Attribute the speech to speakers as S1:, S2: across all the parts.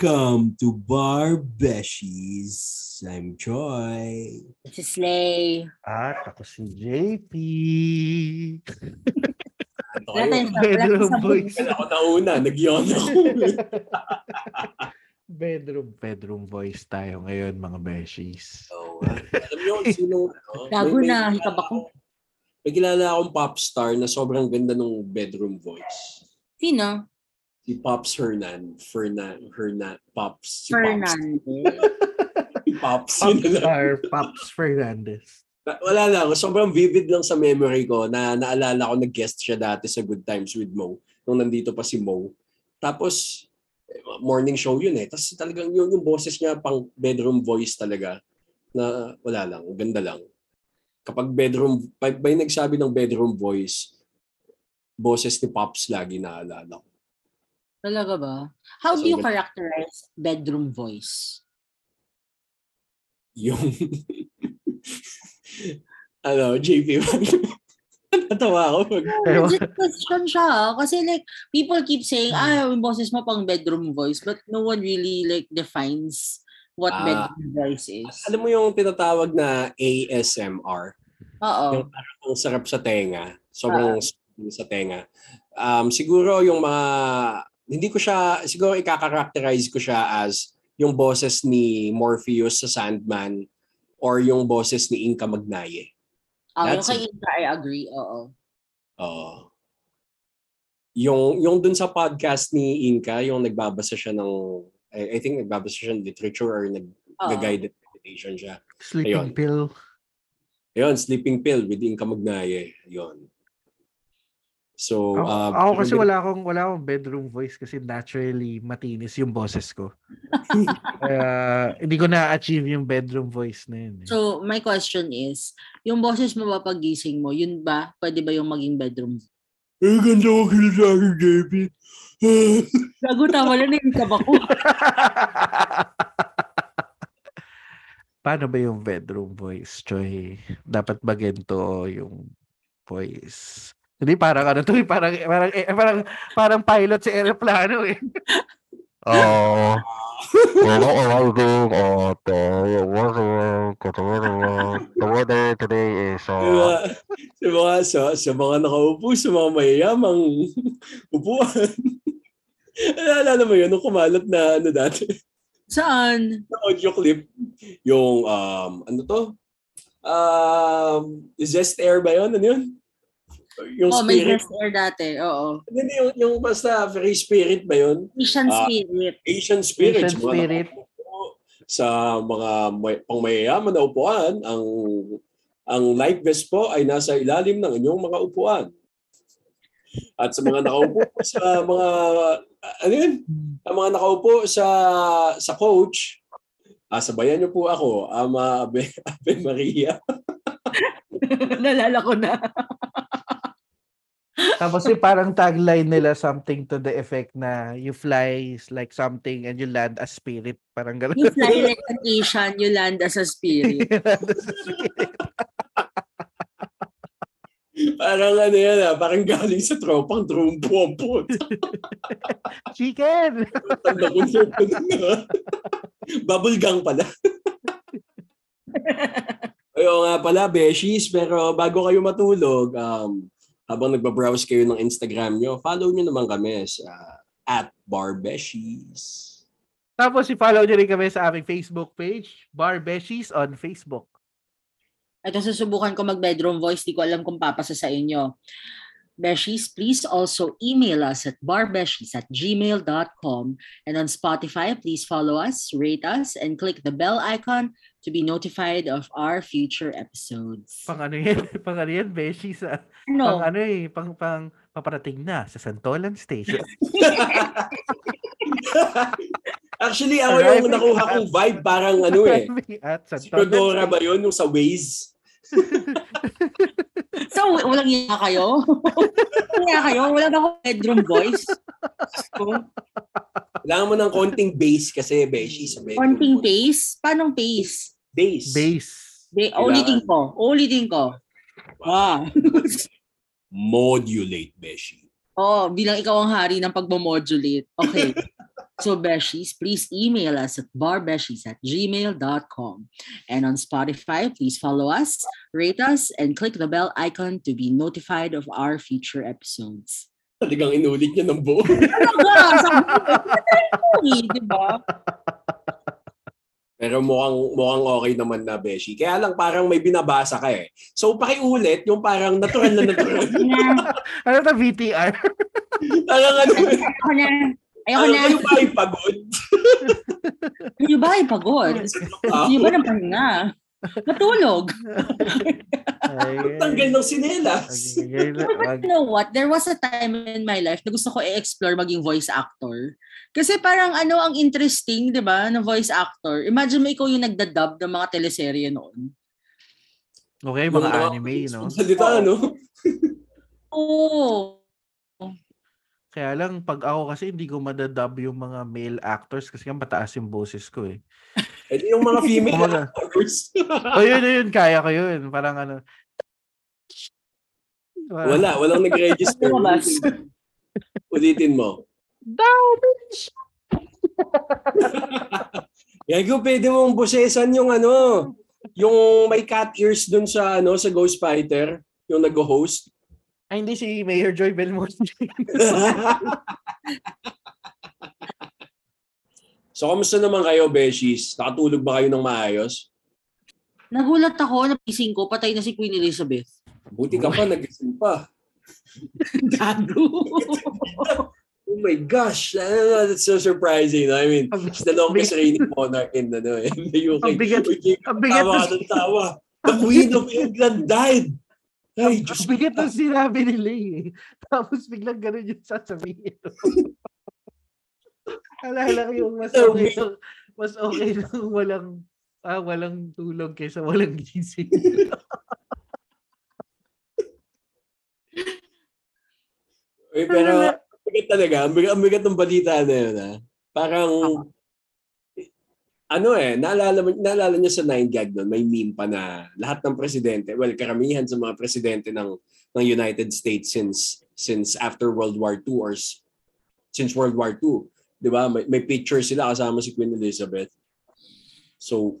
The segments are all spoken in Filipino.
S1: Welcome to Bar Beshies. I'm Troy.
S2: Si Slay.
S3: At ako si JP.
S2: Wala tayong
S3: Bedroom voice.
S1: Ako nauna, nag-yawn ako.
S3: Bedroom, bedroom voice tayo ngayon mga beshies.
S1: so, uh, alam niyo, sino, ano,
S2: Gago na, hikab ako.
S1: May kilala akong pop star na sobrang ganda ng bedroom voice.
S2: Sino?
S1: Si Pops Hernan. Fernan, Hernan, Pops. Si
S2: Fernandez.
S1: Pops. Si Pops. lang.
S3: Popstar Pops Fernandez.
S1: Na- Wala lang. Sobrang vivid lang sa memory ko na naalala ko nag-guest siya dati sa Good Times with Mo nung nandito pa si Mo. Tapos, eh, morning show yun eh. Tapos talagang yun yung boses niya pang bedroom voice talaga na wala lang, ganda lang. Kapag bedroom, pag may nagsabi ng bedroom voice, boses ni Pops lagi naalala ko.
S2: Talaga ba? How do
S1: So,
S2: you
S1: but-
S2: characterize bedroom voice?
S1: Yung, ano, JP, natawa ako. Pag.
S2: Legit question siya. ah. Kasi like, people keep saying, ah, yung boses mo pang bedroom voice. But no one really like defines what
S1: Ah.
S2: bedroom voice is.
S1: alam mo yung tinatawag na ASMR?
S2: Oo.
S1: Yung ang sarap sa tenga. Sobrang sarap sa tenga. Um, siguro yung mga, hindi ko siya, siguro ikakarakterize ko siya as yung boses ni Morpheus sa Sandman or yung boses ni Inka Magnaye.
S2: Ah, yung
S1: That's
S2: kay Inka, I agree. Oo.
S1: Oo. yung yung dun sa podcast ni Inka, yung nagbabasa siya ng I, I think nagbabasa siya ng literature or nag-guided meditation siya.
S3: Sleeping
S1: Ayun.
S3: pill.
S1: Ayun, sleeping pill with Inka Magnaye. Ayun. So,
S3: Ako,
S1: uh,
S3: ako kasi wala akong wala akong bedroom voice kasi naturally matinis yung boses ko. Kaya hindi ko na-achieve yung bedroom voice na yun. eh.
S2: So, my question is, yung boses mo ba mo, yun ba, pwede ba yung maging bedroom?
S1: Eh, ganda ko kila sa akin, JP.
S2: Gago, tama na nangikab ako.
S3: Paano ba yung bedroom voice, Choy? Dapat ba ganito yung voice? Hindi parang ano to, eh, parang parang eh, parang parang pilot sa eroplano eh. Oh. Doing? Uh, the weather, the weather today is
S1: Sa mga, sa mga, sa, sa mga nakaupo, sa mga mayayamang upuan. Naalala mo yun, nung kumalat na ano dati,
S2: Saan?
S1: na audio clip, yung, um, ano to? Um, Zest Air ba yun? Ano yun? Yung
S2: Oh, may
S1: spirit.
S2: guest air dati. Oo.
S1: Hindi, yung, yung basta free spirit ba yun?
S2: Asian
S1: Ah.
S2: spirit.
S1: Asian spirit.
S3: Asian
S1: sa mga
S3: spirit.
S1: Sa mga may, pang mayayaman na upuan, ang ang life vest po ay nasa ilalim ng inyong mga upuan. At sa mga nakaupo po sa mga ano yun? Ang mga nakaupo sa sa coach, ah, sabayan niyo po ako, Ama Ave, Ave Maria.
S2: Nalala ko na.
S3: Tapos yung parang tagline nila something to the effect na you fly like something and you land as spirit. Parang gano'n.
S2: You fly like an Asian, you land as a spirit.
S1: Parang ano yan ah, parang galing sa tropang trumpo ang pot.
S3: Chicken!
S1: Tanda ko na. Bubble gang pala. Ayo nga pala, Beshies. Pero bago kayo matulog, um, habang nagbabrowse kayo ng Instagram nyo, follow nyo naman kami sa at Barbeshies.
S3: Tapos i-follow nyo rin kami sa aming Facebook page, Bar Beshies on Facebook.
S2: Ito susubukan ko mag-bedroom voice. Di ko alam kung papasa sa inyo. Beshies, please also email us at barbeshies at gmail.com. And on Spotify, please follow us, rate us, and click the bell icon to be notified of our future episodes.
S3: Pang ano yan? Pang ano yan, Beshies? ah.
S2: Ano?
S3: Pang ano eh, pang, pang paparating na sa Santolan Station.
S1: Actually, ako yung
S3: Arriving
S1: nakuha
S3: at-
S1: kong vibe parang ano eh.
S3: At
S1: Si Fedora ba yun yung sa Waze?
S2: So, walang iya kayo? walang iya kayo? Wala na akong bedroom voice? So,
S1: Kailangan mo ng konting bass kasi, Beshi, sa bedroom.
S2: konting pace? Paano pace?
S1: Bass.
S3: Base.
S2: Di, ulitin ko. Ulitin ko. Ah.
S1: Modulate, Beshi.
S2: Oh, bilang ikaw ang hari ng pagmamodulate. Okay. So, Beshies, please email us at barbeshies at gmail.com. And on Spotify, please follow us, rate us, and click the bell icon to be notified of our future episodes.
S1: Talagang inulit niya ng buo.
S2: Talaga! Sabi ko, eh, di ba?
S1: Pero mukhang, mukhang okay naman na, Beshi. Kaya lang parang may binabasa ka eh. So, pakiulit yung parang natural na natural.
S3: Ano to, VTR?
S1: parang ano,
S2: Ayoko na. Ayoko
S1: ano,
S2: na.
S1: kayo ba ay pagod?
S2: Kayo ba ay pagod? Kayo ba ng pahinga? Matulog.
S1: Tanggal ng sinelas.
S2: But you know what? There was a time in my life na gusto ko i-explore maging voice actor. Kasi parang ano ang interesting, di ba, na voice actor. Imagine mo ikaw yung nagdadub ng mga teleserye noon.
S3: okay, mga anime, no?
S1: Salita, no?
S2: Oo.
S3: Kaya lang, pag ako kasi hindi ko madadub yung mga male actors kasi nga mataas yung boses ko eh.
S1: Eh, yung mga female
S3: Kumaga.
S1: actors.
S3: O yun, yun, kaya ko yun. Parang ano.
S1: Wala, walang nag-register. Ulitin mo.
S3: Daw, bitch!
S1: Gago, pwede mong busesan yung ano, yung may cat ears dun sa ano sa Ghost Fighter, yung nag-host.
S3: Ay, hindi si Mayor Joy Belmonte.
S1: so, kamusta naman kayo, Beshies? Nakatulog ba kayo ng maayos?
S2: Nagulat ako na pising ko, patay na si Queen Elizabeth.
S1: Buti ka pa, nagising pa.
S2: Gago.
S1: Oh my gosh, ah, that's so surprising. I mean, she's the longest reigning monarch in, ano, in the UK.
S3: Ang bigat- ang bigat
S1: tawa tawa. The Queen of England died. Ay, Diyos
S3: bigat ang sinabi nila eh. Tapos biglang ganun yung sasabihin. Alala ko yung mas okay lang, mas okay lang walang ah, walang tulog kaysa walang gising.
S1: Uy, pero, ang bigat talaga. Ang bigat, ang bigat ng balita na yun, ha? Parang, ano eh, naalala, mo- naalala niyo sa 9gag doon, may meme pa na lahat ng presidente, well, karamihan sa mga presidente ng, ng United States since since after World War II or since World War II, di ba? May, may picture sila kasama si Queen Elizabeth. So,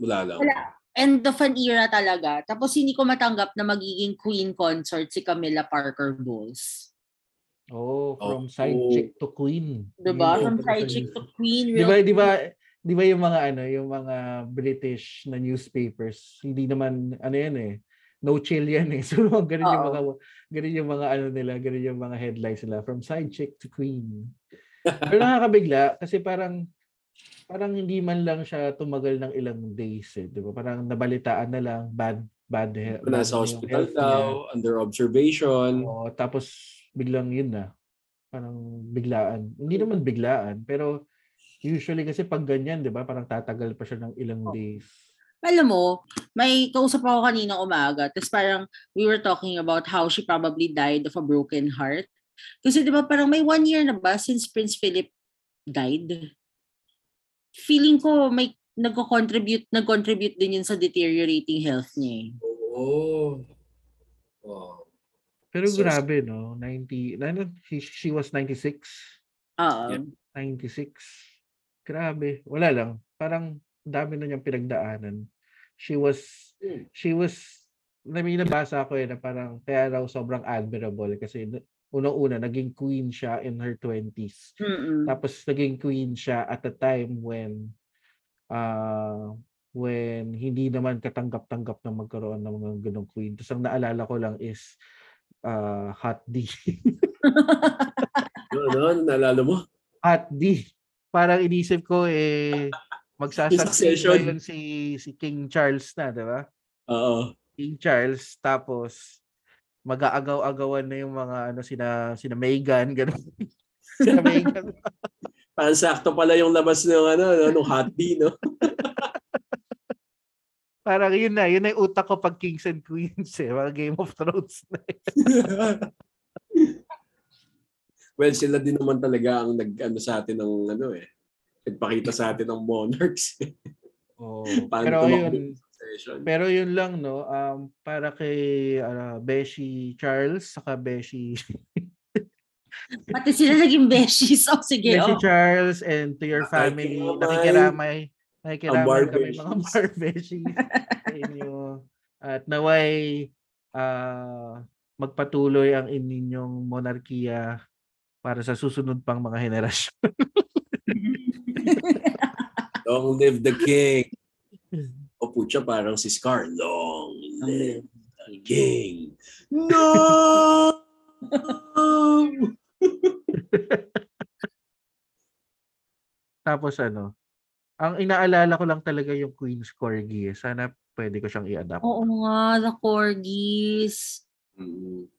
S1: wala lang.
S2: And the fun era talaga. Tapos hindi ko matanggap na magiging queen consort si Camilla Parker Bowles.
S3: Oh, from
S1: Oh.
S3: side chick to queen.
S2: Diba? From
S3: yung
S2: side
S3: pala
S2: chick
S3: yun.
S2: to queen.
S3: Di
S2: Real
S3: ba, di ba, di ba yung mga ano, yung mga British na newspapers, hindi naman, ano yan eh, no chill yan eh. So, ganun yung mga, ganun yung mga ano nila, ganun yung mga headlines nila, from side chick to queen. Pero nakakabigla, kasi parang, parang hindi man lang siya tumagal ng ilang days eh, di ba? Parang nabalitaan na lang, bad, bad, he- bad
S1: Nasa hospital
S3: health niya.
S1: daw, under observation.
S3: Oo, tapos biglang yun na. Parang biglaan. Hindi naman biglaan, pero usually kasi pag ganyan, 'di ba? Parang tatagal pa siya ng ilang days.
S2: alam mo, may kausap ako kanina umaga, tapos parang we were talking about how she probably died of a broken heart. Kasi di ba parang may one year na ba since Prince Philip died? Feeling ko may nagko-contribute, nag-contribute din yun sa deteriorating health niya eh.
S1: Oo. Wow.
S3: Pero
S1: So-
S3: grabe, no? 90, ano, she, she was 96.
S2: Oo.
S1: Yeah.
S3: 96. Grabe. Wala lang. Parang dami na niyang pinagdaanan. She was,
S1: Hmm.
S3: she was, na may nabasa ko eh, na parang kaya raw sobrang admirable kasi na- unang-una, naging queen siya in her 20s.
S2: Mm-mm.
S3: Tapos naging queen siya at a time when uh, when hindi naman katanggap-tanggap na magkaroon ng mga ganong queen. Tapos ang naalala ko lang is uh, Hot D.
S1: Ano, ano, ano, naalala mo?
S3: Hot D. Parang inisip ko eh magsasucceed
S1: Succession.
S3: ngayon si si King Charles na, 'di ba?
S1: Oo.
S3: King Charles tapos mag-aagaw-agawan na yung mga ano sina sina Meghan ganun. sina Meghan.
S1: Parang sakto pala yung labas ng ano, no, nung hot tea, no?
S3: Parang yun na, yun na yung utak ko pag Kings and Queens eh. Mga Game of Thrones na.
S1: Well, sila din naman talaga ang nag ano sa atin ng ano eh. Nagpakita sa atin ng monarchs.
S3: Oh,
S1: Paano
S3: pero yun, pero yun lang no, um para kay ah, Beshi Charles saka Beshi
S2: Pati sila naging beshies. Oh, sige.
S3: Messi
S2: Oh.
S3: Charles and to your family,
S1: Nakikiramay.
S3: nakikiramay, kami mga bar beshies sa inyo. At naway ah, magpatuloy ang inyong monarkiya para sa susunod pang mga henerasyon.
S1: Long live the king. O putya, parang si Scar. Long live the king. No!
S3: Tapos ano, ang inaalala ko lang talaga yung Queen's Corgi. Sana pwede ko siyang i-adapt.
S2: Oo nga, the corgis.
S1: Mm.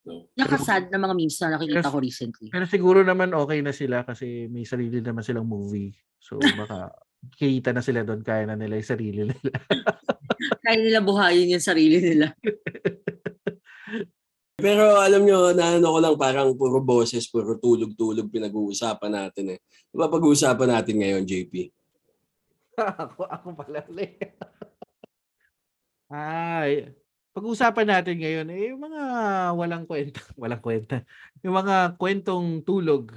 S1: No.
S2: Nakasad na mga memes na nakikita
S3: Pero-
S2: ko recently.
S3: Pero siguro naman okay na sila kasi may sarili naman silang movie. So baka kita na sila doon, kaya na nila yung sarili nila.
S2: Kaya nila buhayin yung sarili nila.
S1: Pero alam nyo, naano ko lang parang puro boses, puro tulog-tulog pinag-uusapan natin eh. Diba pag-uusapan natin ngayon, JP?
S3: ako, ako pala. Ay, pag-usapan natin ngayon eh yung mga walang kwenta, walang kwenta. Yung mga kwentong tulog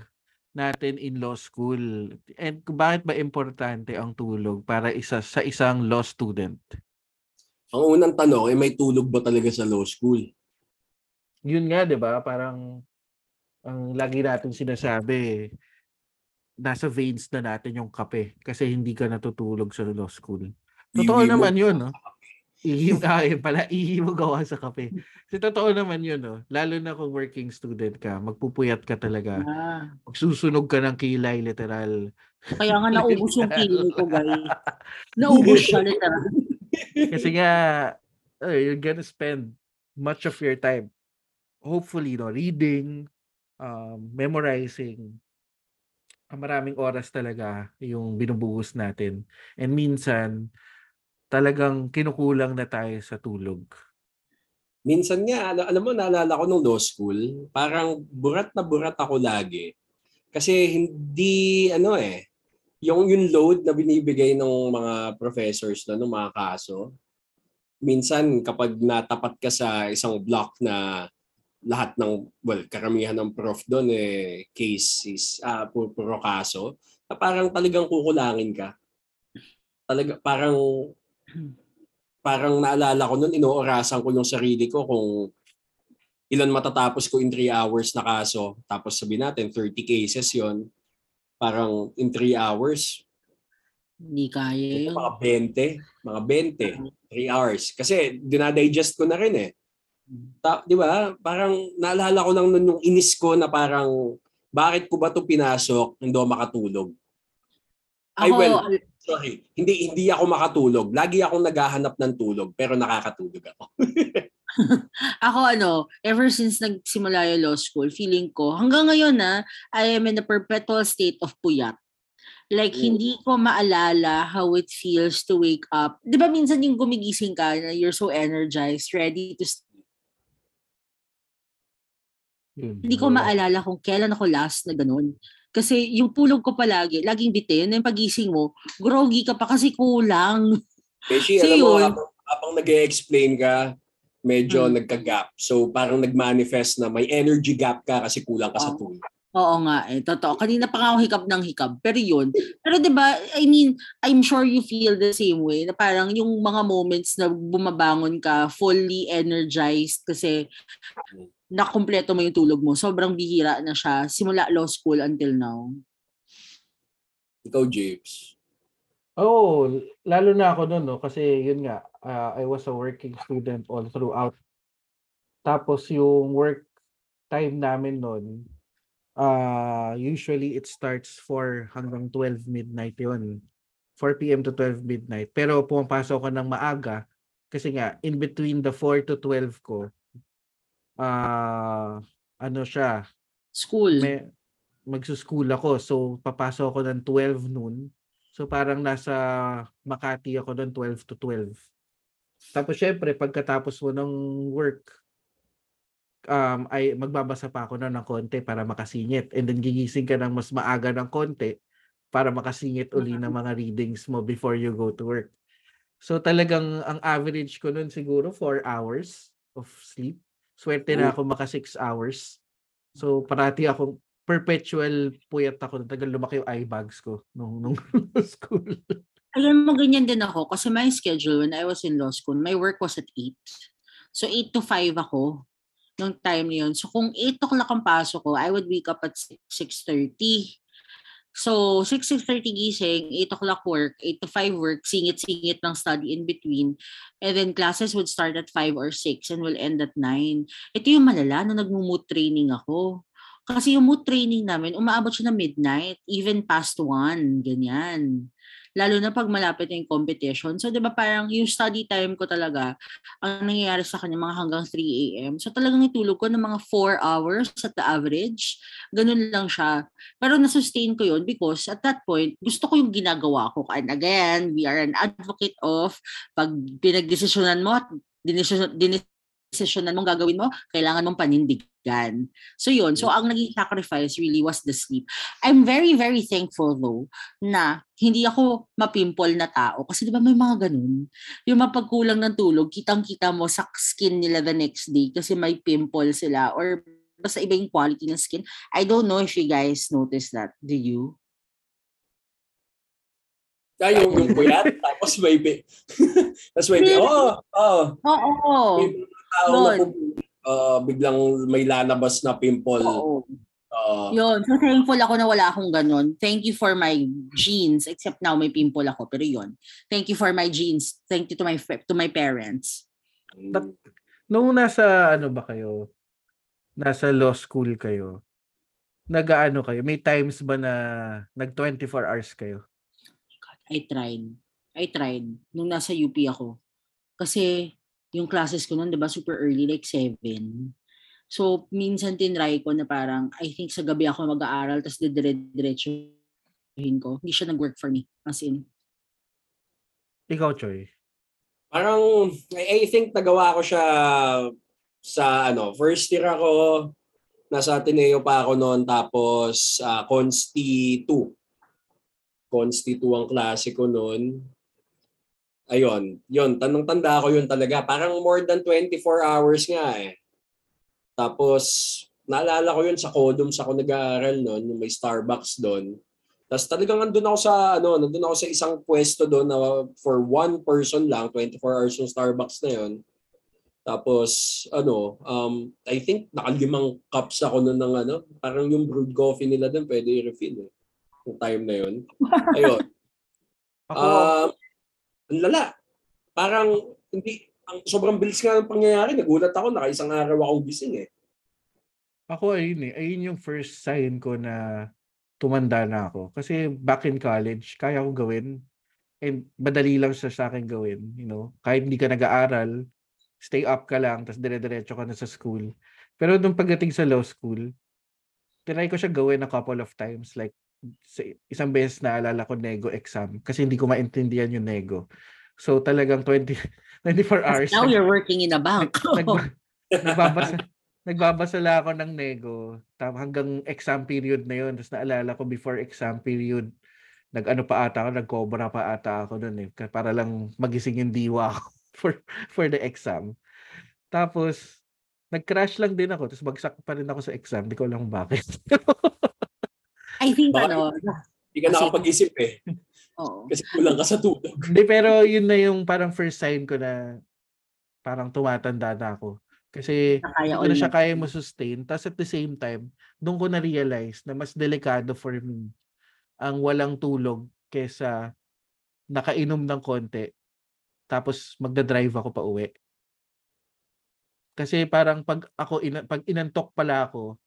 S3: natin in law school. And kung bakit ba importante ang tulog para isa sa isang law student?
S1: Ang unang tanong, eh, may tulog ba talaga sa law school?
S3: Yun nga, 'di ba? Parang ang lagi natin sinasabi nasa veins na natin yung kape kasi hindi ka natutulog sa law school. Totoo
S1: Iwi mo.
S3: naman yun, no? Ihim, ah, yun pala, ihim mo gawa sa kape. Kasi totoo naman yun, no? Lalo na kung working student ka, magpupuyat ka talaga.
S2: Ah,
S3: Magsusunog ka ng kilay, literal.
S2: kaya nga naubos yung killing ko, guys. Naubos siya, literal.
S3: Kasi nga, uh, you're gonna spend much of your time, hopefully, no, reading, um, memorizing. Ah, Maraming oras talaga yung binubuhos natin. And minsan, talagang kinukulang na tayo sa tulog.
S1: Minsan nga, al- alam mo, naalala ko nung law school, parang burat na burat ako lagi. Kasi hindi, ano eh, yung, yung load na binibigay ng mga professors na ng mga kaso, minsan kapag natapat ka sa isang block na lahat ng, well, karamihan ng prof doon eh, cases, ah, puro, puro kaso, na parang talagang kukulangin ka. Talaga, parang parang naalala ko noon, inoorasan ko yung sarili ko kung ilan matatapos ko in 3 hours na kaso. Tapos sabi natin, 30 cases yon Parang in 3 hours,
S2: Hindi kaya yun.
S1: mga 20, mga 20, 3 hours. Kasi dinadigest ko na rin eh. Ta- di ba? Parang naalala ko lang nun yung inis ko na parang bakit ko ba to pinasok hindi ako makatulog?
S2: Ako,
S1: well, Sorry, hindi hindi ako makatulog. Lagi akong naghahanap ng tulog pero nakakatulog ako.
S2: ako ano, ever since nagsimula yung law school, feeling ko, hanggang ngayon na, I am in a perpetual state of puyat. Like,
S1: Mm.
S2: hindi ko maalala how it feels to wake up. Di ba minsan yung gumigising ka na you're so energized, ready to...
S3: Yun.
S2: Hindi ko maalala kung kailan ako last na ganun. Kasi yung tulog ko palagi, laging bitin, yung pagising mo, groggy ka pa kasi kulang.
S1: Beshi,
S2: So
S1: alam mo,
S2: yun.
S1: habang, habang nag explain ka, medyo
S2: Hmm.
S1: nagka-gap. So parang nag-manifest na may energy gap ka kasi kulang ka sa
S2: Oo.
S1: tulog.
S2: Oo nga eh, totoo. Kanina pa nga ako hikab ng hikab. Pero yun. Pero 'di ba I mean, I'm sure you feel the same way na parang yung mga moments na bumabangon ka fully energized kasi nakumpleto mo yung tulog mo. Sobrang bihira na siya simula law school until now.
S1: Ikaw, James.
S3: Oo, lalo na ako noon, no? Kasi yun nga, ah, I was a working student all throughout. Tapos yung work time namin noon, ah usually it starts for hanggang 12 midnight yun. 4 p.m. to 12 midnight. Pero pumapasok ko ng maaga kasi nga, in between the 4 to 12 ko, ah ano siya,
S2: School.
S3: may magsuschool ako. So, papasok ako ng 12 noon. So, parang nasa Makati ako ng 12 to 12. Tapos, syempre, pagkatapos mo ng work, um, ay magbabasa pa ako na ng konti para makasingit. And then, gigising ka ng mas maaga ng konti para makasingit uli ng mga readings mo before you go to work. So, talagang ang average ko nun siguro 4 hours of sleep. Swerte na ako maka 6 hours. So parati akong perpetual puyat ako. Tagal lumaki yung eye bags ko nung, nung school.
S2: Alam mo, ganyan din ako. Kasi my schedule when I was in law school, my work was at 8. So 8 to 5 ako nung time na yun. So kung 8 o'clock ang pasok ko, I would wake up at 6, 6.30. So 6, 6.30 gising, 8 o'clock work, 8 to 5 work, singit-singit ng study in between. And then classes would start at 5 or 6 and will end at 9. Ito yung malala nung nag-mood training ako. Kasi yung mood training namin, umaabot siya na midnight, even past 1, ganyan lalo na pag malapit na yung competition. So, di ba parang yung study time ko talaga, ang nangyayari sa kanya mga hanggang 3 a.m. So, talagang itulog ko ng mga 4 hours at the average. Ganun lang siya. Pero nasustain ko yun because at that point, gusto ko yung ginagawa ko. And again, we are an advocate of pag pinagdesisyonan mo at dinesisyon, desisyonan mong gagawin mo, kailangan mong panindigan. So yun, so ang naging sacrifice really was the sleep. I'm very, very thankful though na hindi ako mapimple na tao. Kasi di ba may mga ganun? Yung mapagkulang ng tulog, kitang-kita mo sa skin nila the next day kasi may pimple sila or basta iba yung quality ng skin. I don't know if you guys notice that. Do you?
S1: Ah, yung, yung puyat, tapos may bi- tapos may bi- oh, oh,
S2: Oo. Oh,
S1: may mga tao na
S2: Yun.
S1: ah, biglang may lalabas na pimple.
S2: Oo.
S1: Ah,
S2: Yun. So thankful ako na wala akong ganun. Thank you for my genes. Except now may pimple ako. Pero yun. Thank you for my genes. Thank you to my to my parents.
S3: But, nung nasa ano ba kayo? Nasa law school kayo? Nag-ano kayo? May times ba na nag 24 hours kayo?
S2: I tried. I tried. Nung nasa UP ako. Kasi yung classes ko nun, di ba, super early, like 7. So, minsan tinry ko na parang, I think sa gabi ako mag-aaral, tapos dire-diretsuhin ko. Hindi siya nag-work for me. As in.
S3: Ikaw, Choy.
S1: parang I, I think nagawa ko siya sa ano, first year ako nasa Ateneo pa ako noon tapos ah, Consti 2. Consti 2 ang klase ko noon. Ayun, yun, tanong tanda ko yun talaga. Parang more than 24 hours nga eh. Tapos, naalala ko yun sa Codoms ako nag-aaral noon, yung may Starbucks doon. Tapos talagang nandun ako sa ano, nandun ako sa isang pwesto doon na for one person lang, 24 hours yung Starbucks na yun. Tapos ano, um I think nakalimang cups ako noon ng ano, parang yung brewed coffee nila doon pwede i-refill eh. Yung time na yun. Ayun.
S3: Ako,
S1: Um, ang lala. Parang hindi ang sobrang bilis nga ng pangyayari. Nagulat ako, naka isang araw akong gising eh.
S3: ako ayun eh. Ayun yung first sign ko na tumanda na ako. Kasi back in college, kaya ko gawin. And madali lang siya sa akin gawin. You know? Kahit hindi ka nag-aaral, stay up ka lang, tapos dire-diretso ka na sa school. Pero nung pagdating sa law school, tinry ko siya gawin a couple of times. Like, isang beses naalala ko nego exam kasi hindi ko maintindihan yung nego. So talagang 20, 24 hours.
S2: Now you're working in a bank.
S3: Nag- nagbabasa, nagbabasa lang ako ng nego tam hanggang exam period na yun. Tapos naalala ko before exam period, nag-ano pa ata ako, nag-cobra pa ata ako doon eh. Para lang magising yung diwa ko for, for the exam. Tapos, nag-crash lang din ako. Tapos bagsak pa rin ako sa exam. Di ko alam bakit.
S2: I think
S1: Bakit?
S2: ano,
S1: Hindi ka
S2: Kasi-
S1: nakapag-isip eh.
S2: oo.
S1: Kasi kulang ka sa tulog.
S3: Hindi, pero yun na yung parang first sign ko na parang tumatanda na ako. Kasi
S2: na kaya
S3: hindi ko na siya kaya mo-sustain. Tapos at the same time, doon ko na-realize na mas delikado for me ang walang tulog kesa nakainom ng konti tapos magda-drive ako pa uwi. Kasi parang pag ako ina- pag inantok pala ako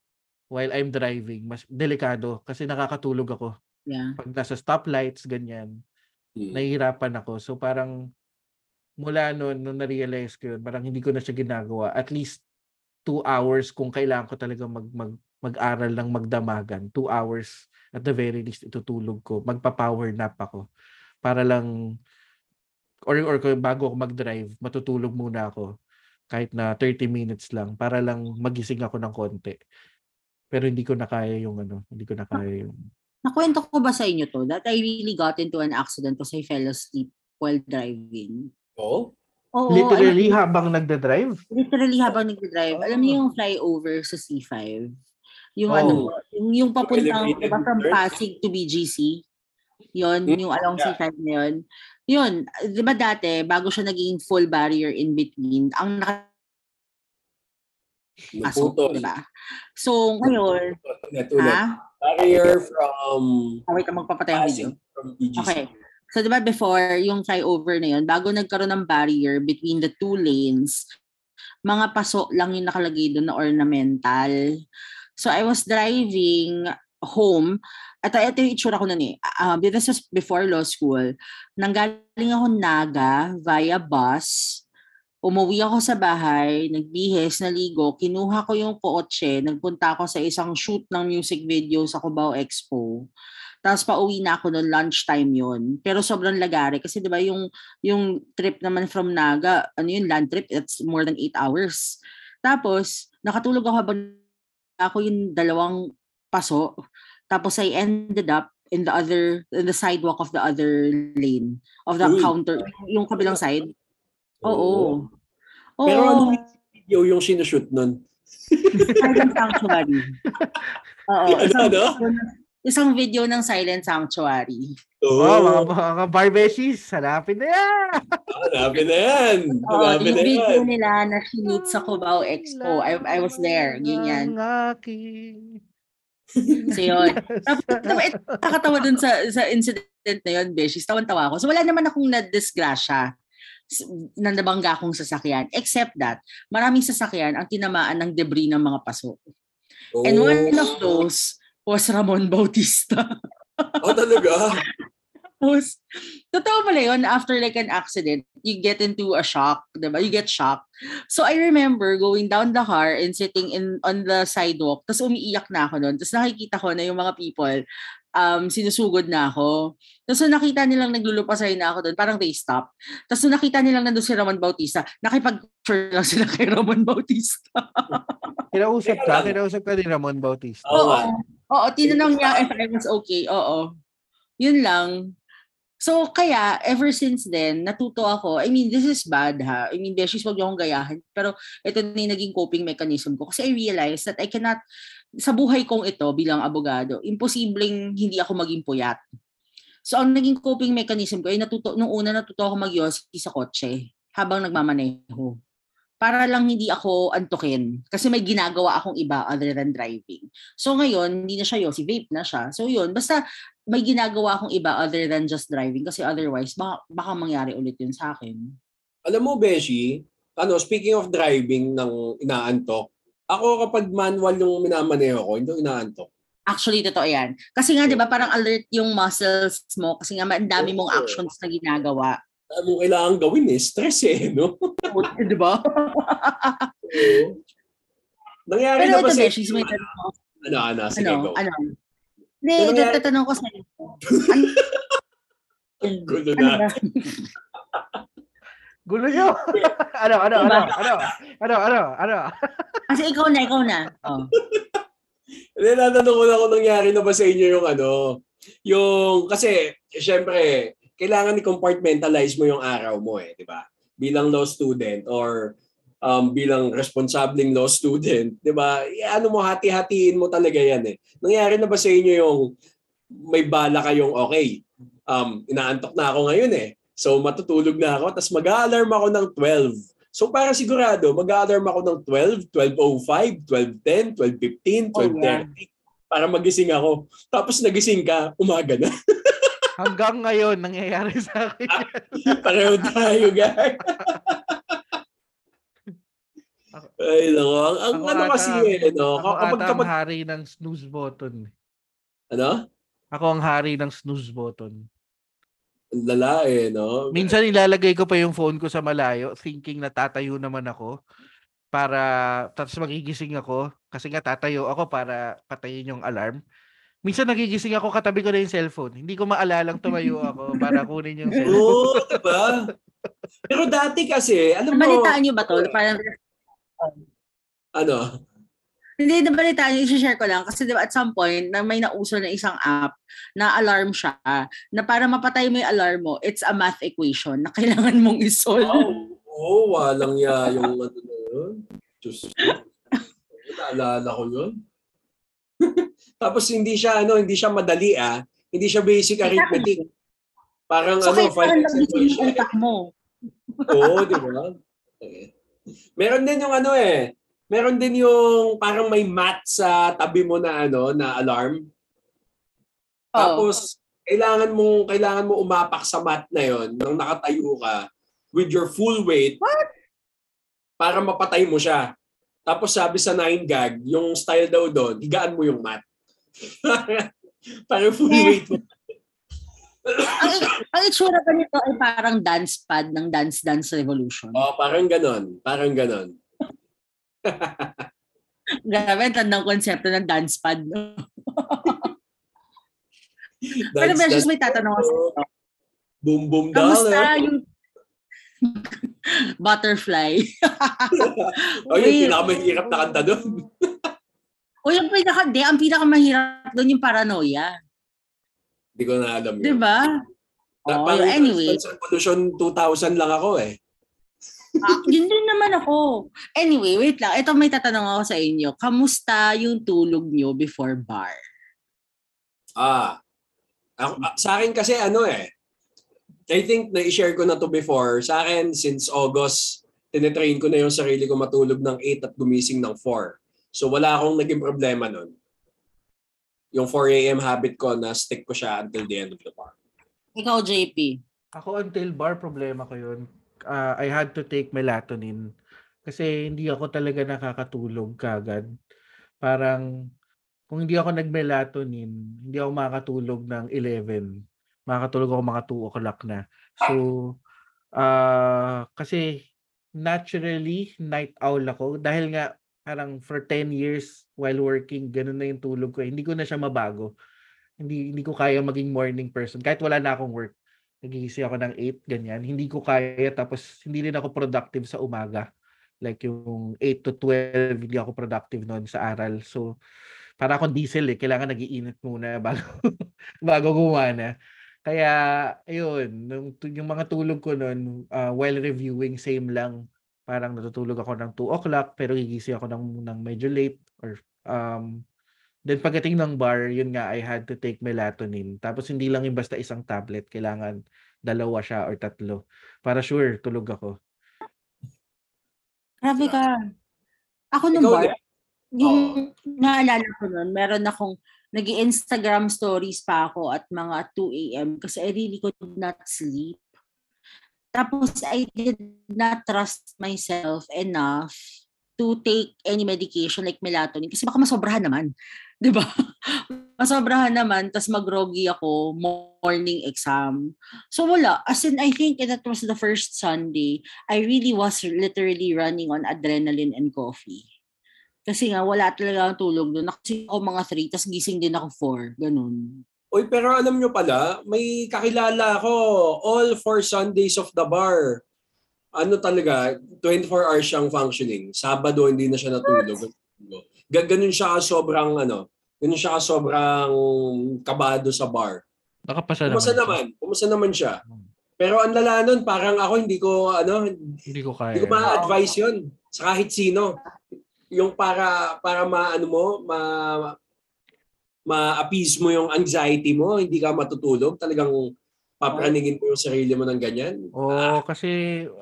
S3: while I'm driving, mas delikado kasi nakakatulog ako.
S2: Yeah.
S3: Pag nasa stoplights ganyan,
S1: Hmm.
S3: nahihirapan ako. So parang mula noon, nung na-realize ko yun, parang hindi ko na siya ginagawa. At least two hours kung kailangan ko talaga mag, mag, mag-aral ng magdamagan. Two hours at the very least itutulog ko. Magpa-power nap ako. Para lang, or, or kung bago ako mag-drive, matutulog muna ako. Kahit na 30 minutes lang. Para lang magising ako ng konti. Pero hindi ko na kaya yung ano, hindi ko na kaya yung
S2: Nakwento ko ba sa inyo to that I really got into an accident because I fell asleep while driving?
S1: Oo.
S2: Oo,
S3: Literally
S2: alam-
S3: habang nagda-drive?
S2: literally habang nag-drive. Alam niyo
S3: Oh.
S2: yung flyover sa C5? Yung
S1: Oh.
S2: ano, yung, yung papuntang diba, from? Pasig to BGC. Yun,
S1: Hmm,
S2: yung along
S1: yeah.
S2: C5 na yun. Yun, di ba dati, bago siya naging full barrier in between, ang nakapasok,
S1: Naputol.
S2: di ba? So, ngayon,
S1: ulit.
S2: ha?
S1: Barrier from
S2: Ah, wait, magpapatay ang video.
S1: From BGC.
S2: Okay. So, di ba before, yung flyover na yun, bago nagkaroon ng barrier between the two lanes, mga paso lang yung nakalagay doon na ornamental. So, I was driving home. At ito yung itsura ko nun eh. Uh, this was before law school. Nanggaling ako Naga via bus. Umuwi ako sa bahay, nagbihis, naligo, kinuha ko yung kotse, nagpunta ako sa isang shoot ng music video sa Cubao Expo. Tapos pauwi na ako noon lunchtime yon. Pero sobrang lagari kasi 'di ba yung yung trip naman from Naga, ano yun land trip, it's more than 8 hours. Tapos nakatulog ako habang ako yung dalawang paso. Tapos I ended up in the other in the sidewalk of the other lane of the
S1: Uy.
S2: counter, yung kabilang side. Oo. Oo.
S1: Pero anong video yung sinushoot nun?
S2: Silent Sanctuary. Oo.
S1: Ano,
S2: Isang,
S1: ano?
S2: isang video ng Silent Sanctuary.
S1: Oo.
S3: Oh, mga, mga barbeshies, hanapin na yan!
S1: Hanapin na yan.
S2: Oo,
S1: Hanapin
S2: yung
S1: na
S2: video
S1: yan.
S2: nila na shoot sa Cubao Expo. I, I was there. Ganyan.
S3: Ang aking
S2: So yun. Tapos, tapos, eh, nakakatawa dun sa, sa incident na yun, Beshies. Tawan-tawa ako. So wala naman akong na-disgrasya s- na nabangga akong sasakyan. Except that, maraming sasakyan ang tinamaan ng debris ng mga paso. And one of those was Ramon Bautista.
S1: Oh, talaga?
S2: Tapos, totoo pala yun, after like an accident, you get into a shock, diba? You get shocked. So I remember going down the car and sitting in on the sidewalk, tapos umiiyak na ako noon. Tapos nakikita ko na yung mga people, um, sinusugod na ako. Tapos nung nakita nilang naglulupasay na ako doon, parang they stop. Tapos nung nakita nilang nandun si Ramon Bautista, nakipag-picture lang sila kay Ramon Bautista.
S3: Kinausap ka? Kinausap ka ni Ramon Bautista?
S1: Oo nga.
S2: Oo, tinanong niya if I was okay. Oo. Yun lang. So, kaya, ever since then, natuto ako. I mean, this is bad ha. I mean, Beshies, wag niyo akong gayahin. Pero ito na yung naging coping mechanism ko. Kasi I realized that I cannot, sa buhay kong ito bilang abogado, imposibleng hindi ako maging puyat. So, ang naging coping mechanism ko ay natuto, nung una natuto ako mag sa kotse habang nagmamaneho. Para lang hindi ako antukin. Kasi may ginagawa akong iba other than driving. So ngayon, hindi na siya Yossi, vape na siya. So yun, basta may ginagawa akong iba other than just driving kasi otherwise baka, baka mangyari ulit yun sa akin.
S1: Alam mo, Beshi, ano, speaking of driving ng inaantok, ako kapag manual yung minamaneho ko, hindi inaantok.
S2: Actually, totoo yan. Kasi nga, di ba, parang alert yung muscles mo kasi nga, ang dami mong actions na ginagawa.
S1: Ano mo kailangan gawin eh, stress eh, no?
S2: di ba?
S1: Nangyari
S2: Pero
S1: na ba
S2: ito,
S1: sa
S2: Beshies, may tanong ako.
S1: Ano, ano, sige,
S2: Ano?
S1: go.
S2: Ano? Hindi,
S1: nangyari?
S2: tatanong ko sa'yo. Ano?
S1: Gulo na.
S3: Gulo nyo! ano, ano, ano, ano, ano, ano, ano?
S2: Kasi ikaw na, ikaw na. Oh.
S1: Hindi, natanong ko na kung nangyari na ba sa inyo yung ano, yung, kasi, syempre, kailangan i-compartmentalize mo yung araw mo eh, di ba? Bilang law student or um, bilang responsableng law student, di ba? Eh, Ano mo, hati-hatiin mo talaga yan eh. Nangyari na ba sa inyo yung may bala kayong, okay, um, inaantok na ako ngayon eh. So matutulog na ako, tapos mag-alarm ako ng 12. So para sigurado, mag-alarm ako ng 12, 12.05, 12.10, 12.15,
S2: Oh, yeah.
S1: 12.30 para magising ako. Tapos nagising ka, umaga na.
S3: Hanggang ngayon, nangyayari sa akin.
S1: Pareho tayo, guys. Ay, nako. Ang, ang ano
S3: ata-
S1: kasi eh, no?
S3: Ako
S1: Kapag,
S3: ata ang
S1: kapag,
S3: hari ng snooze button.
S1: ano?
S3: Ako ang hari ng snooze button.
S1: Ang lala eh, no?
S3: Minsan ilalagay ko pa yung phone ko sa malayo thinking na tatayo naman ako para tapos magigising ako kasi nga tatayo ako para patayin yung alarm. Minsan nagigising ako katabi ko na yung cellphone. Hindi ko maalalang tumayo ako para kunin yung cellphone.
S1: Oo, diba? Pero dati kasi, alam mo,
S2: Nabalitaan niyo ba to? Parang,
S1: ano?
S2: Hindi, nabalitaan niyo, i-share ko lang. Kasi diba, at some point, na may nauso na isang app na alarm siya, na para mapatay mo yung alarm mo, it's a math equation na kailangan mong isolve.
S1: Oo, oh, walang ya yung ano na yun. Diyos ko. Naalala ko yun. Tapos hindi siya ano, hindi siya madali ah. Hindi siya basic arithmetic. Parang
S2: So,
S1: ano, siya.
S2: utak mo.
S1: Oo, di ba? Eh. Meron din yung ano eh. Meron din yung parang may mat sa tabi mo na ano, na alarm.
S2: Oh.
S1: Tapos kailangan mo kailangan mo umapak sa mat na 'yon nang nakatayo ka with your full weight. Para mapatay mo siya. Tapos sabi sa 9 gag, yung style daw doon, higaan mo yung mat. para full weight mo.
S2: ang, ang itsura pa nito ay parang dance pad ng Dance Dance Revolution.
S1: Oh, parang ganon. Parang ganon.
S2: Grabe, ang tandang konsepto ng dance pad. no? Pero Beses, may tatanong ako sa'yo.
S1: Boom, boom,
S2: Kamusta
S1: dollar.
S2: yung butterfly?
S1: Oh, yung pinakamahirap na kanta doon.
S2: O yung pinaka, di, ang pinakamahirap doon yung paranoia.
S1: Hindi ko na alam
S2: Di
S1: yun.
S2: ba?
S1: Na,
S2: Oh, anyway.
S1: Dance Revolution 2000 lang ako eh.
S2: Ah, yun din naman ako. Anyway, wait lang. Ito may tatanong ako sa inyo. Kamusta yung tulog nyo before bar?
S1: Ah, ako, ah, sa akin kasi ano eh, I think na-share ko na to before. Sa akin, since August, tinetrain ko na yung sarili ko matulog ng 8 at gumising ng 4. So wala akong naging problema nun. Yung 4 a.m. habit ko na stick ko siya until the end of the bar.
S2: Ikaw, JP.
S3: Ako until bar problema ko yun. Ah, I had to take melatonin kasi hindi ako talaga nakakatulog kagad. Parang kung hindi ako nag-melatonin, hindi ako makakatulog ng 11. Makakatulog ako mga 2 o'clock na. So, ah kasi naturally night owl ako dahil nga parang for 10 years while working, ganun na yung tulog ko. Hindi ko na siya mabago. Hindi hindi ko kaya maging morning person kahit wala na akong work nagigising ako ng 8, ganyan. Hindi ko kaya, tapos hindi rin ako productive sa umaga. Like yung 8 to 12, hindi ako productive noon sa aral. So, para akong diesel eh, kailangan nagiinit muna bago, bago gumana. Kaya, ayun, nung, yung mga tulog ko noon, ah, while reviewing, same lang. Parang natutulog ako ng 2 o'clock, pero gigising ako ng, ng medyo late. Or, um, Then pagdating ng bar, yun nga, I had to take melatonin. Tapos hindi lang yung basta isang tablet, kailangan dalawa siya or tatlo. Para sure, tulog ako.
S2: Grabe ka. Ako nung
S1: Ikaw
S2: bar,
S1: din.
S2: yung naalala ko nun, meron akong nag instagram stories pa ako at mga 2 a.m. kasi I really could not sleep. Tapos I did not trust myself enough to take any medication like melatonin kasi baka masobrahan naman. 'Di ba? masobrahan naman tas magroggy ako morning exam. So wala. As in, I think that was the first Sunday I really was literally running on adrenaline and coffee. Kasi nga, wala talaga ang tulog doon. Nakasing ako mga 3, tapos gising din ako 4. Ganun.
S1: Uy, pero alam nyo pala, may kakilala ako. All four Sundays of the bar. Ano talaga, 24 hours siyang functioning. Sabado, hindi na siya natulog. Ga- Ganun siya sobrang, ano, ganun siya sobrang kabado sa bar.
S3: Nakapasa
S1: Kumusta
S3: naman.
S1: naman? Kumusta naman siya? Pero ang lala nun, parang ako hindi ko, ano,
S3: Hindi ko kaya.
S1: hindi ko ma-advise yun sa kahit sino. Yung para, para ma-ano mo, ma, ma-appease mo yung anxiety mo, hindi ka matutulog, talagang papraningin mo yung sarili mo ng ganyan.
S3: Oo, kasi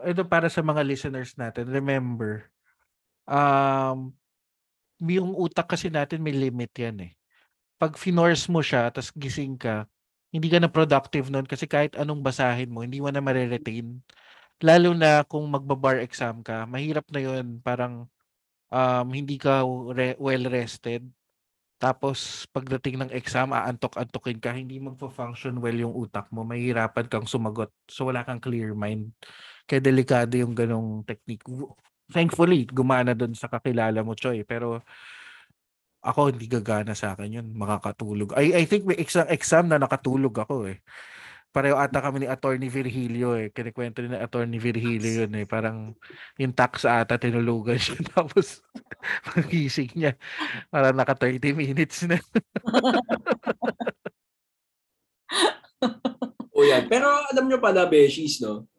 S3: ito para sa mga listeners natin, remember, um, yung utak kasi natin may limit yan eh. Pag finorce mo siya, tas gising ka, hindi ka na productive nun kasi kahit anong basahin mo, hindi mo na mariretain. Lalo na kung magbabar exam ka, mahirap na yun. Parang um, hindi ka re- well rested. Tapos pagdating ng exam, aantok-antokin ka, hindi magpo-function well yung utak mo, mahihirapan kang sumagot. So wala kang clear mind. Kaya delikado yung ganong technique. Thankfully, gumana doon sa kakilala mo, Choy. Pero ako, hindi gagana sa akin yun. Makakatulog. I, I think may exam, exam na nakatulog ako eh. Pareho ata kami ni Attorney Virgilio eh. Kinikwento ni Attorney Virgilio yun eh. Parang yung tax ata tinulugan siya. Tapos pagising niya. Parang naka 30 minutes na.
S1: O yan. Pero alam nyo pala, Beshies, no?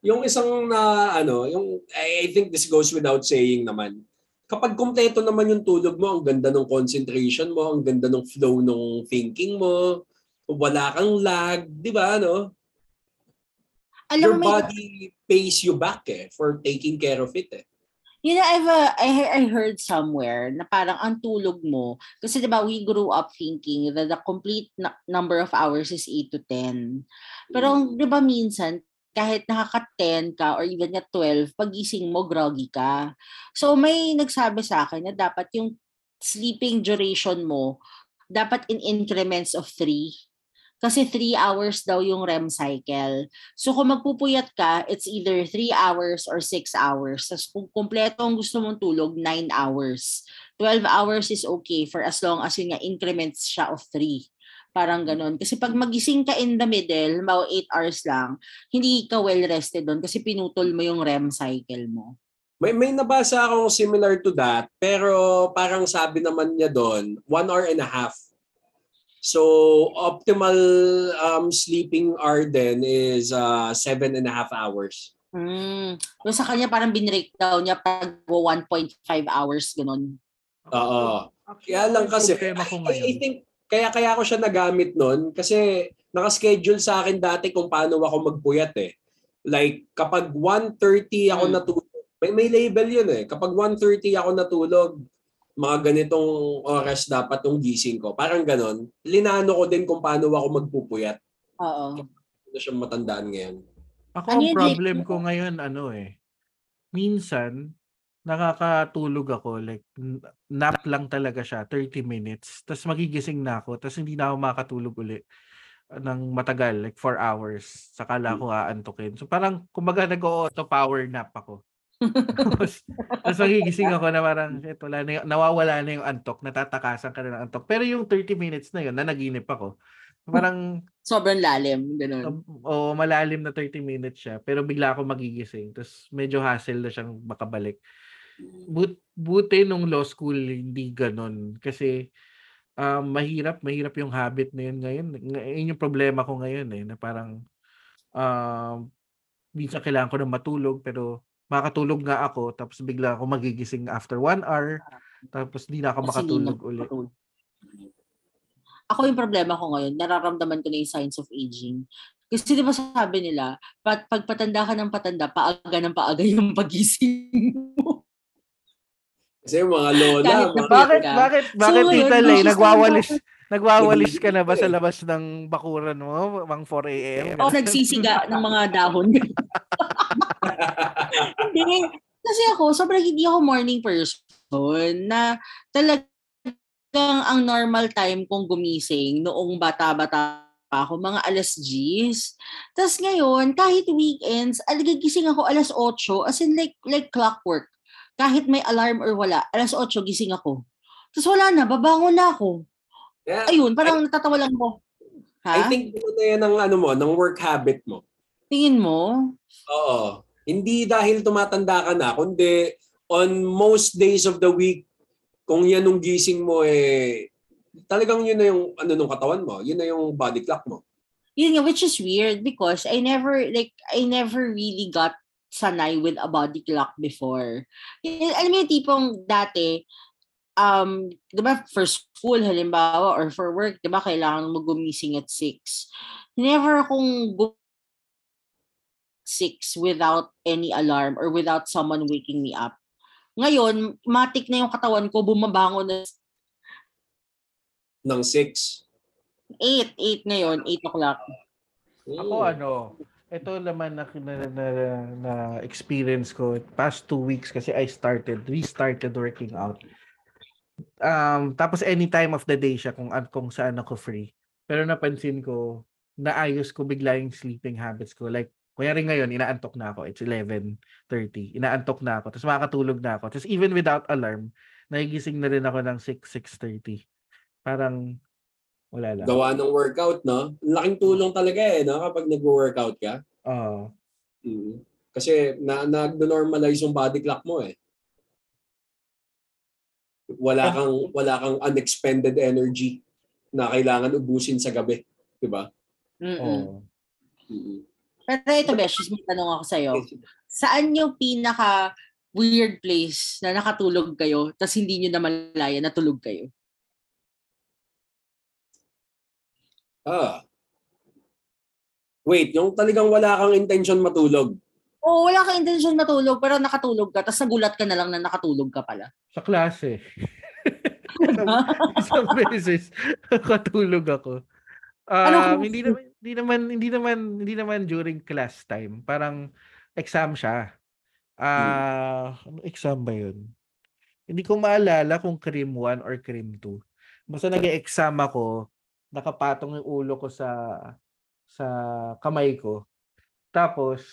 S1: Yung isang na, ano, yung, I, think this goes without saying naman. kapag kompleto naman yung tulog mo, ang ganda ng concentration mo, ang ganda ng flow ng thinking mo, wala kang lag, di ba, no? Your
S2: Alam mo, may-
S1: body pays you back eh, for taking care of it eh.
S2: You know, I've uh, I, I heard somewhere na parang ang tulog mo, kasi diba we grew up thinking that the complete na- number of hours is 8 to 10. Pero ang- di ba minsan, kahit nakaka-10 ka or even at 12, pagising mo, groggy ka. So may nagsabi sa akin na dapat yung sleeping duration mo, dapat in increments of 3. Kasi 3 hours daw yung REM cycle. So kung magpupuyat ka, it's either 3 hours or 6 hours. Tapos kung kumpleto ang gusto mong tulog, 9 hours. 12 hours is okay for as long as yun increments siya of 3. Parang ganun. Kasi pag magising ka in the middle, mga 8 hours lang, hindi ka well rested doon kasi pinutol mo yung REM cycle mo.
S1: May, may nabasa akong similar to that, pero parang sabi naman niya doon, one hour and a half. So, optimal um, sleeping hour then is uh, seven and a half hours.
S2: Mm. So sa kanya parang binreakdown niya pag 1.5 hours, ganun.
S1: Oo. Kaya lang kasi, I, I
S3: ngayon.
S1: think, kaya kaya ako siya nagamit nun kasi nakaschedule sa akin dati kung paano ako magpuyat eh. Like, kapag 1.30 ako
S2: Hmm.
S1: natulog, may, may label yun eh. Kapag 1.30 ako natulog, mga ganitong oras dapat yung gising ko. Parang ganon. Linano ko din kung paano ako magpupuyat.
S2: Oo.
S1: Ano siyang matandaan ngayon.
S3: Ako
S2: Ano
S3: ang
S2: yun,
S3: problem ko ngayon, ano eh. Minsan, nakakatulog ako, like, n- nap lang talaga siya, 30 minutes. Tapos magigising na ako, tapos hindi na ako makatulog uli ng matagal, like 4 hours. Sakala ko aantukin. So parang, kumbaga nag-auto power nap ako. tapos, tapos magigising ako na parang, shit, wala na yung, nawawala na yung antok, natatakasan ka na ng antok. Pero yung 30 minutes na yun, nanaginip ako. Parang,
S2: Sobrang lalim, ganun.
S3: o malalim na 30 minutes siya, pero bigla ako magigising. Tapos medyo hassle na siyang makabalik. But, buti nung law school, hindi ganon. Kasi um, mahirap, mahirap yung habit na yun ngayon. Ng- Yun yung problema ko ngayon eh, na parang um, minsan kailangan ko na matulog, pero makatulog nga ako, tapos bigla ako magigising after one hour, tapos di na ako
S2: Kasi hindi
S3: makatulog uli.
S2: makatulog. Ako yung problema ko ngayon, nararamdaman ko na yung signs of aging. Kasi di ba sabi nila, pag, pag patanda ka ng patanda, paaga ng paaga yung pagising mo.
S1: Kasi yung mga lola,
S2: Kahit na
S1: mga,
S3: Bakit,
S2: ka.
S3: bakit, bakit
S2: So,
S3: Tita Lay, nagwawalis, nagwawalis ka na ba sa labas ng bakuran mo, mga 4 a.m.?
S2: o nagsisiga ng mga dahon. Hindi. Kasi ako, sobrang hindi ako morning person na talagang ang normal time kong gumising noong bata-bata pa ako, mga alas 10. Tapos ngayon, kahit weekends, aligagising ako alas 8, as in like, like clockwork. Kahit may alarm or wala, alas 8 gising ako. Tapos wala na, babangon na ako.
S1: Yeah,
S2: Ayun, parang natatawa lang ko.
S1: I
S2: Ha?
S1: think yun na yan ang ano mo, ng work habit mo.
S2: Tingin mo?
S1: Oo. Hindi dahil tumatanda ka na, kundi on most days of the week, kung yan yung gising mo eh, talagang yun na yung ano nung katawan mo, yun na yung body clock mo.
S2: yun nga, which is weird because I never, like, I never really got sanay with a body clock before. Y- alam mo yung tipong dati, um, di ba, for school, halimbawa, or for work, di ba, kailangan mo gumising at 6. Never akong gu- 6 without any alarm or without someone waking me up. Ngayon, matik na yung katawan ko, bumabangon na
S1: Ng 6.
S2: 8, 8 ngayon, 8 o'clock.
S3: Ako ano, ito naman na, na, na, na experience ko past two weeks kasi I started, restarted working out. Um, tapos any time of the day siya kung, kung saan ako free. Pero napansin ko, naayos ko bigla yung sleeping habits ko. Like, kuya rin ngayon, inaantok na ako. It's 11.30. Inaantok na ako. Tapos makakatulog na ako. Tapos even without alarm, nagigising na rin ako ng 6, 6.30. Parang, wala lang.
S1: Gawa ng workout, no? Laking tulong talaga eh, no? Kapag nag-workout ka.
S3: Oo.
S1: Mm. Kasi na nag-normalize yung body clock mo eh. Wala kang wala kang unexpended energy na kailangan ubusin sa gabi, 'di ba?
S2: Mm-mm.
S3: Oo.
S1: Mm.
S2: Pero ito, Besh, may tanong ako sa'yo. Saan yung pinaka weird place na nakatulog kayo tapos hindi nyo namalaya natulog kayo?
S1: Ah. Wait, yung talagang wala kang intention matulog.
S2: Oo, wala kang intensyon matulog pero nakatulog ka tapos nagulat ka na lang na nakatulog ka pala.
S3: Sa klase. isang, isang beses nakatulog ako.
S2: Ano
S3: Um,
S2: klase?
S3: hindi naman hindi naman hindi naman hindi naman during class time. Parang exam siya. Ah, ano exam ba 'yun? Hindi ko maalala kung cream 1 or cream 2. Basta nag-exam ako, nakapatong yung ulo ko sa sa kamay ko. Tapos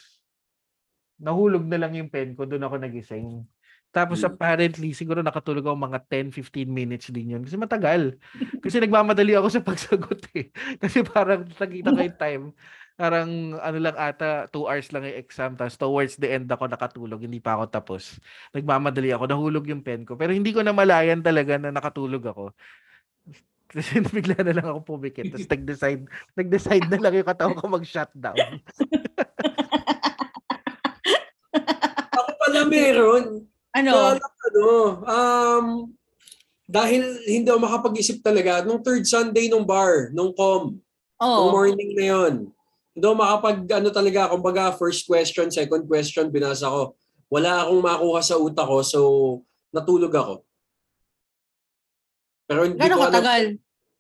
S3: nahulog na lang yung pen ko, doon ako nagising. Tapos
S1: Hmm.
S3: apparently, siguro nakatulog ako mga 10-15 minutes din yun. Kasi matagal. Kasi nagmamadali ako sa pagsagot eh. Kasi parang nakita ko yung time. Parang ano lang ata, 2 hours lang yung exam. Tapos towards the end ako nakatulog. Hindi pa ako tapos. Nagmamadali ako. Nahulog yung pen ko. Pero hindi ko na malayan talaga na nakatulog ako. Kasi bigla na lang ako pumikit. Tapos nag-decide, nag-decide na lang yung katawan ko mag-shutdown.
S1: Ako pala meron.
S2: Ano?
S1: Na, ano, um, dahil hindi ako makapag-isip talaga, nung third Sunday nung bar, nung com, nung
S2: Oo.
S1: morning na yon, hindi ako makapag, ano talaga, kumbaga, first question, second question, binasa ko. Wala akong makuha sa utak ko, so natulog ako. Pero hindi
S2: Gano'ng
S1: ko
S2: katagal?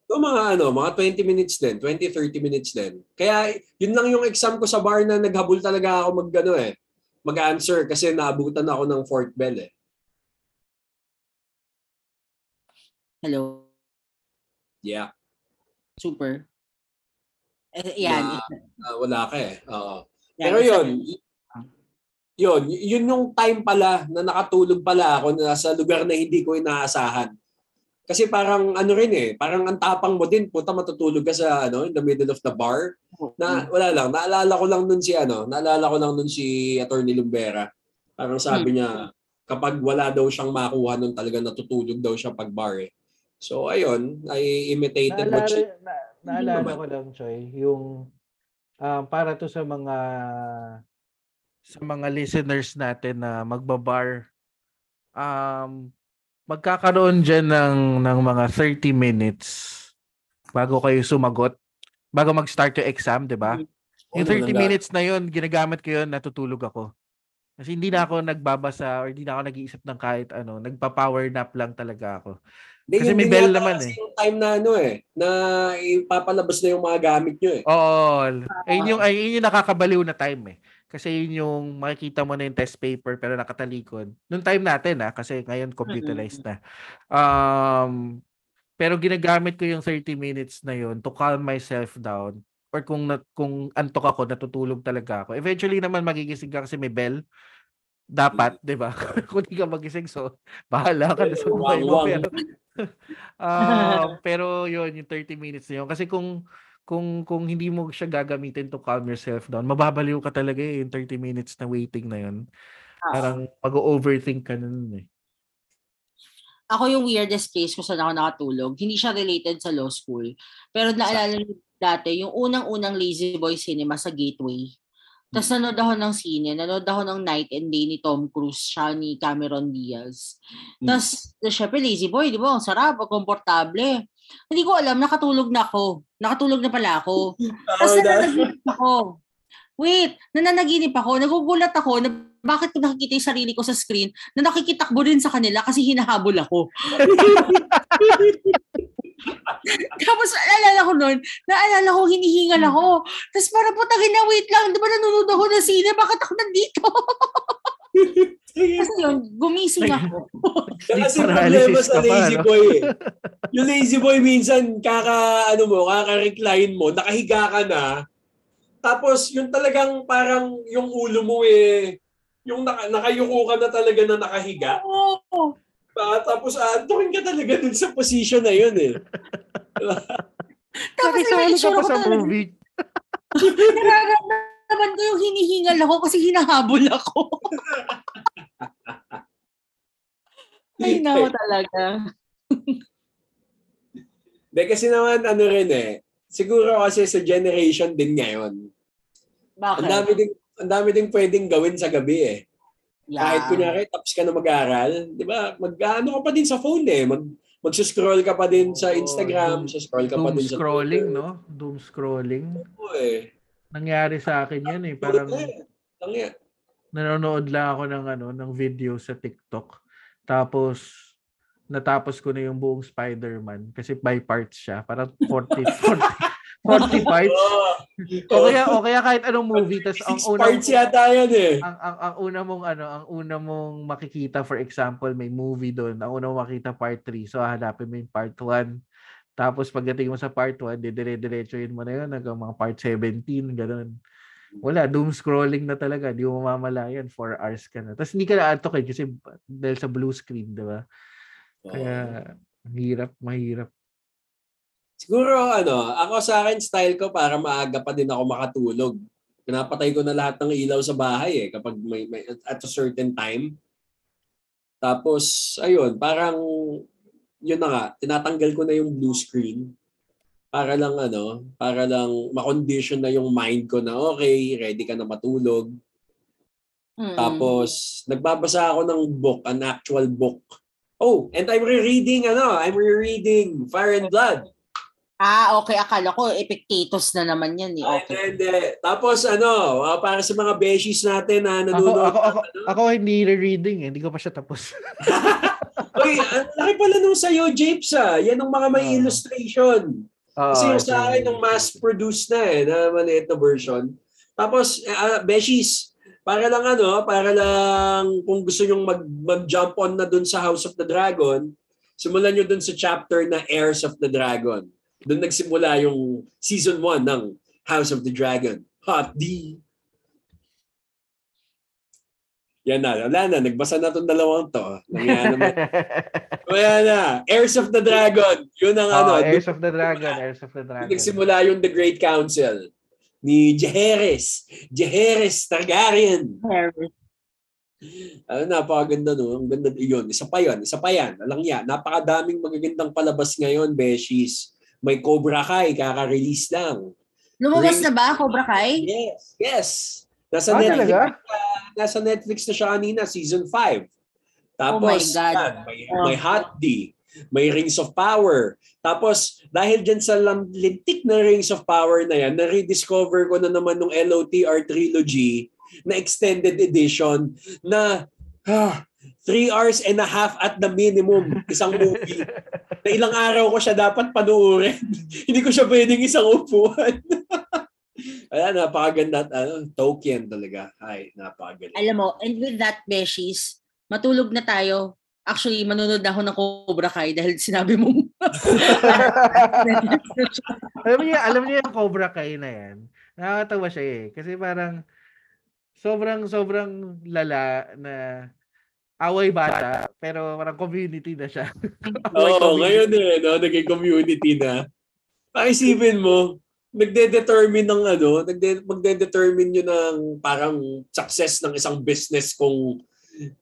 S1: So, mga ano, mga 20 minutes din, 20-30 minutes din. Kaya yun lang yung exam ko sa bar na naghabol talaga ako mag ano eh, mag-answer kasi naabutan ako ng fourth bell eh.
S2: Hello?
S1: Yeah.
S2: Super. Eh, yan.
S1: Ah, wala ka eh. Oo.
S2: Yan,
S1: Pero yun, yun, yun yung time pala na nakatulog pala ako na sa lugar na hindi ko inaasahan. Kasi parang ano rin eh, parang ang tapang mo din, puta matutulog ka sa ano, in the middle of the bar. Na wala lang, naalala ko lang nun si ano, naalala ko lang nun si Attorney Lumbera. Parang sabi niya kapag wala daw siyang makuha nun talaga natutulog daw siya pag bar eh. So ayun, I imitated what she
S3: Naalala, na, naalala ko lang, Choy, yung um, para to sa mga sa mga listeners natin na magbabar um magkakaroon dyan ng, ng mga 30 minutes bago kayo sumagot bago mag-start yung exam, 'di ba? Yung 30 minutes na yun, ginagamit ko yun, natutulog ako. Kasi hindi na ako nagbabasa or hindi na ako nag-iisip ng kahit ano, nagpa-power nap lang talaga ako.
S1: Hindi,
S3: Kasi may bell naman eh.
S1: Yung time na ano eh, na ipapalabas na yung mga gamit nyo eh.
S3: Oo. Ayun yung, ayun yung nakakabaliw na time eh. Kasi yun yung makikita mo na yung test paper pero nakatalikod. Noong time natin ah, kasi ngayon computerized na. Um, pero ginagamit ko yung 30 minutes na yun to calm myself down or kung na, kung antok ako, natutulog talaga ako. Eventually naman magigising ka kasi may bell. Dapat, 'di ba? kung di ka magising so bahala ka na sa buhay mo pero Ah, pero yun, yung 30 minutes na yun. Kasi kung kung kung hindi mo siya gagamitin to calm yourself down, mababaliw ka talaga eh, yung 30 minutes na waiting na yun. Parang mag-overthink ka na nun eh.
S2: Ako yung weirdest case kung saan ako nakatulog. Hindi siya related sa law school. Pero naalala niyo dati, yung unang-unang Lazy Boy Cinema sa Gateway. Tapos nanood ako ng sine, nanood ako ng Night and Day ni Tom Cruise, siya ni Cameron Diaz. Tapos, syempre, Lazy Boy, di ba? Ang sarap, komportable. Hindi ko alam, nakatulog na ako. Nakatulog na pala ako. Tapos
S1: Oh,
S2: nananaginip ako. Wait, nananaginip ako. Nagugulat ako na bakit ko nakikita yung sarili ko sa screen na nakikitakbo rin sa kanila kasi hinahabol ako. Tapos naalala ko nun, naalala ko hinihingal ako. Tapos parang putangin na wait lang, di ba nanonood ako ng sine? Bakit ako nandito? Kasi yun, gumising ako.
S1: Kasi problema sa
S3: ka pa,
S1: lazy boy eh. Yung lazy boy minsan kaka ano mo, kaka-recline mo, nakahiga ka na. Tapos yung talagang parang yung ulo mo eh yung naka, nakayuko ka na talaga na nakahiga.
S2: Oo.
S1: Ah, tapos aantukin ka talaga dun sa position na yun eh.
S2: Tapos
S3: Nakisali
S2: yung
S3: ka pa sa movie.
S2: nararamdaman ko yung hinihingal ako kasi hinahabol ako. Ay, nako talaga.
S1: De, kasi naman ano rin eh, siguro kasi sa generation din ngayon,
S2: Bakit?
S1: ang dami ding ang dami ding pwedeng gawin sa gabi eh.
S2: Yeah.
S1: Kahit kunyari, tapos ka na mag-aral, di ba? Mag-ano ka pa din sa phone eh. Mag, mag-scroll ka pa din sa Instagram,
S3: doom-
S1: scroll ka pa din sa
S3: scrolling,
S1: Twitter.
S3: no? Doom scrolling.
S1: Oo eh.
S3: Nangyari sa akin yan eh. Parang
S1: Lang yan.
S3: nanonood lang ako ng ano, ng video sa TikTok. Tapos natapos ko na yung buong Spider-Man kasi by parts siya. Parang 40 40 40 parts. O kaya o kaya kahit anong movie tas ang unang
S1: parts yata yan eh.
S3: ang, ang ang una mong ano, ang una mong makikita for example, may movie doon. Ang una mong makita part 3. So hahanapin mo yung part 1. Tapos pagdating mo sa part 1, didire-diretsuhin mo na yun hanggang mga part 17, ganun. Wala, doom scrolling na talaga. Di mo mamalayan. 4 hours ka na. Tapos hindi ka na-antok eh kasi dahil sa blue screen, di ba? Kaya, hirap, mahirap.
S1: Siguro ano, ako sa akin style ko para maaga pa din ako makatulog. Pinapatay ko na lahat ng ilaw sa bahay eh kapag may, may at a certain time. Tapos ayun, parang yun na nga, tinatanggal ko na yung blue screen para lang ano, para lang ma-condition na yung mind ko na okay, ready ka na matulog.
S2: Mm.
S1: Tapos nagbabasa ako ng book, an actual book. Oh, and I'm rereading ano, I'm rereading Fire and Blood.
S2: Ah, okay. Akala ko Epictetus na naman yan eh.
S1: Ay,
S2: Okay.
S1: Hindi, hindi. Tapos ano, ah, para sa mga beshies natin na
S3: Ako,
S1: nanonood.
S3: ako, ako,
S1: ano?
S3: ako hindi reading eh. Hindi ko pa siya tapos.
S1: Uy, ang laki pala nung sa'yo, Japes ah. Yan ang mga may
S3: Ah.
S1: illustration. Kasi
S3: Oo,
S1: yung sa akin, yung mass-produced na eh, na maliit na version. Tapos, uh, beshies, para lang ano, para lang kung gusto nyong mag, mag-jump on na dun sa House of the Dragon, simulan nyo dun sa chapter na Heirs of the Dragon. Doon nagsimula yung season 1 ng House of the Dragon. Hot D. Yan na, wala na, nagbasa na itong dalawang to. Nangyari naman. Wala na, Heirs of the Dragon. Yun ang ano,
S3: Oh,
S1: dun-
S3: Heirs of the Dragon, Heirs of the Dragon.
S1: Nagsimula yung The Great Council ni Jaehaerys. Jaehaerys Targaryen. Ano, napakaganda no. Ang ganda yun. Isa pa yun. Isa pa yan. Alang yan. Napakadaming magagandang palabas ngayon, Beshies. May Cobra Kai, kaka-release lang.
S2: Lumabas na ba, Cobra Kai?
S1: Yes. Yes. Nasa
S3: Ah,
S1: Netflix.
S3: talaga?
S1: Nasa Netflix na siya kanina, season 5. Tapos,
S2: Oh my God.
S1: yan, may,
S2: Oh.
S1: may Hot D, may Rings of Power. Tapos, dahil dyan sa lintik na Rings of Power na yan, na-rediscover ko na naman nung LOTR trilogy na extended edition na ah, three hours and a half at the minimum isang movie. na ilang araw ko siya dapat panuorin. Hindi ko siya pwedeng isang upuan. Ayan, napakaganda. at, Ano, Tolkien talaga. Ay, napakagaling.
S2: Alam mo, and with that, Beshies, matulog na tayo. Actually, manunod na ako ng Cobra Kai dahil sinabi mo.
S3: alam niyo, alam niyo yung Cobra Kai na yan. Nakakatawa siya eh. Kasi parang sobrang sobrang lala na away bata pero parang community na siya.
S1: Oo,
S3: community.
S1: ngayon eh, no, naging community na. Pakisipin mo, nagde-determine ng ano, nagde magde-determine yun ng parang success ng isang business kung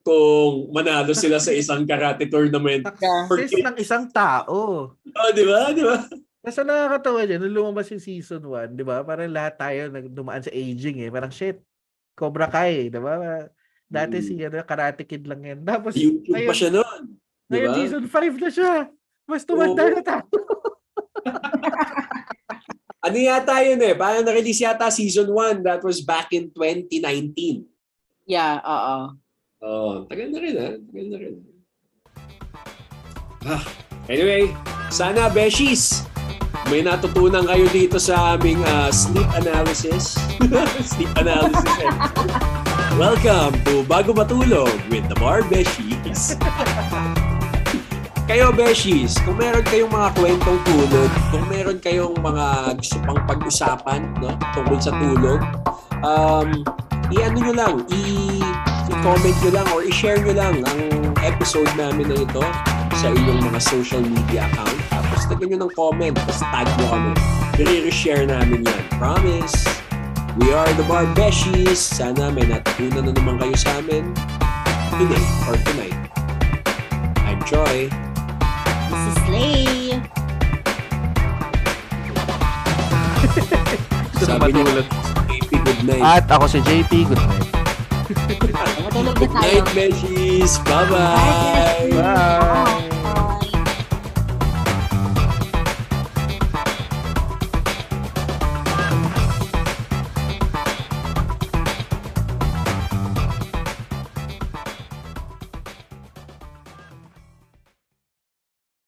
S1: kung manalo sila sa isang karate tournament.
S3: Success ng isang tao.
S1: Oh, di ba? Di ba?
S3: Kasi nakakatawa dyan, nung lumabas yung season 1, di ba? Parang lahat tayo nagdumaan sa aging eh. Parang shit, Cobra Kai, di ba? Dati
S1: Mm.
S3: si ano, Karate Kid lang yan. Tapos
S1: YouTube pa
S3: ngayon,
S1: siya noon. Di
S3: ngayon season 5 na siya. Mas tumanda
S1: Oo.
S3: na tayo.
S1: Ano yata yun eh? Parang na-release yata season 1. That was back in 2019.
S2: Yeah, oo.
S1: Oh, tagal na rin ha. Tagal na rin. Ah, anyway, sana Beshies, may natutunan kayo dito sa aming ah, sleep analysis. sleep analysis. Welcome to Bago Matulog with the Bar Beshies. Kayo Beshies, kung meron kayong mga kwentong tulog, kung meron kayong mga gusto pang pag-usapan no, tungkol sa tulog, um, i-ano nyo lang, i- i-comment nyo lang or i-share nyo lang ang episode namin na ito sa inyong mga social media account. Tapos tagyan nyo ng comment, tapos tag nyo kami. I-share namin yan. Promise! We are the Bar Beshies. Sana may natutunan na naman kayo sa amin today or tonight. I'm Troy.
S2: Slay.
S3: Gusto
S1: Sabi
S3: matulog.
S1: niyo, JP, good night.
S3: At ako si JP, good night.
S2: Ako Tulog na
S1: Good
S2: tayo.
S1: night, Beshies. Bye-bye.
S3: Bye.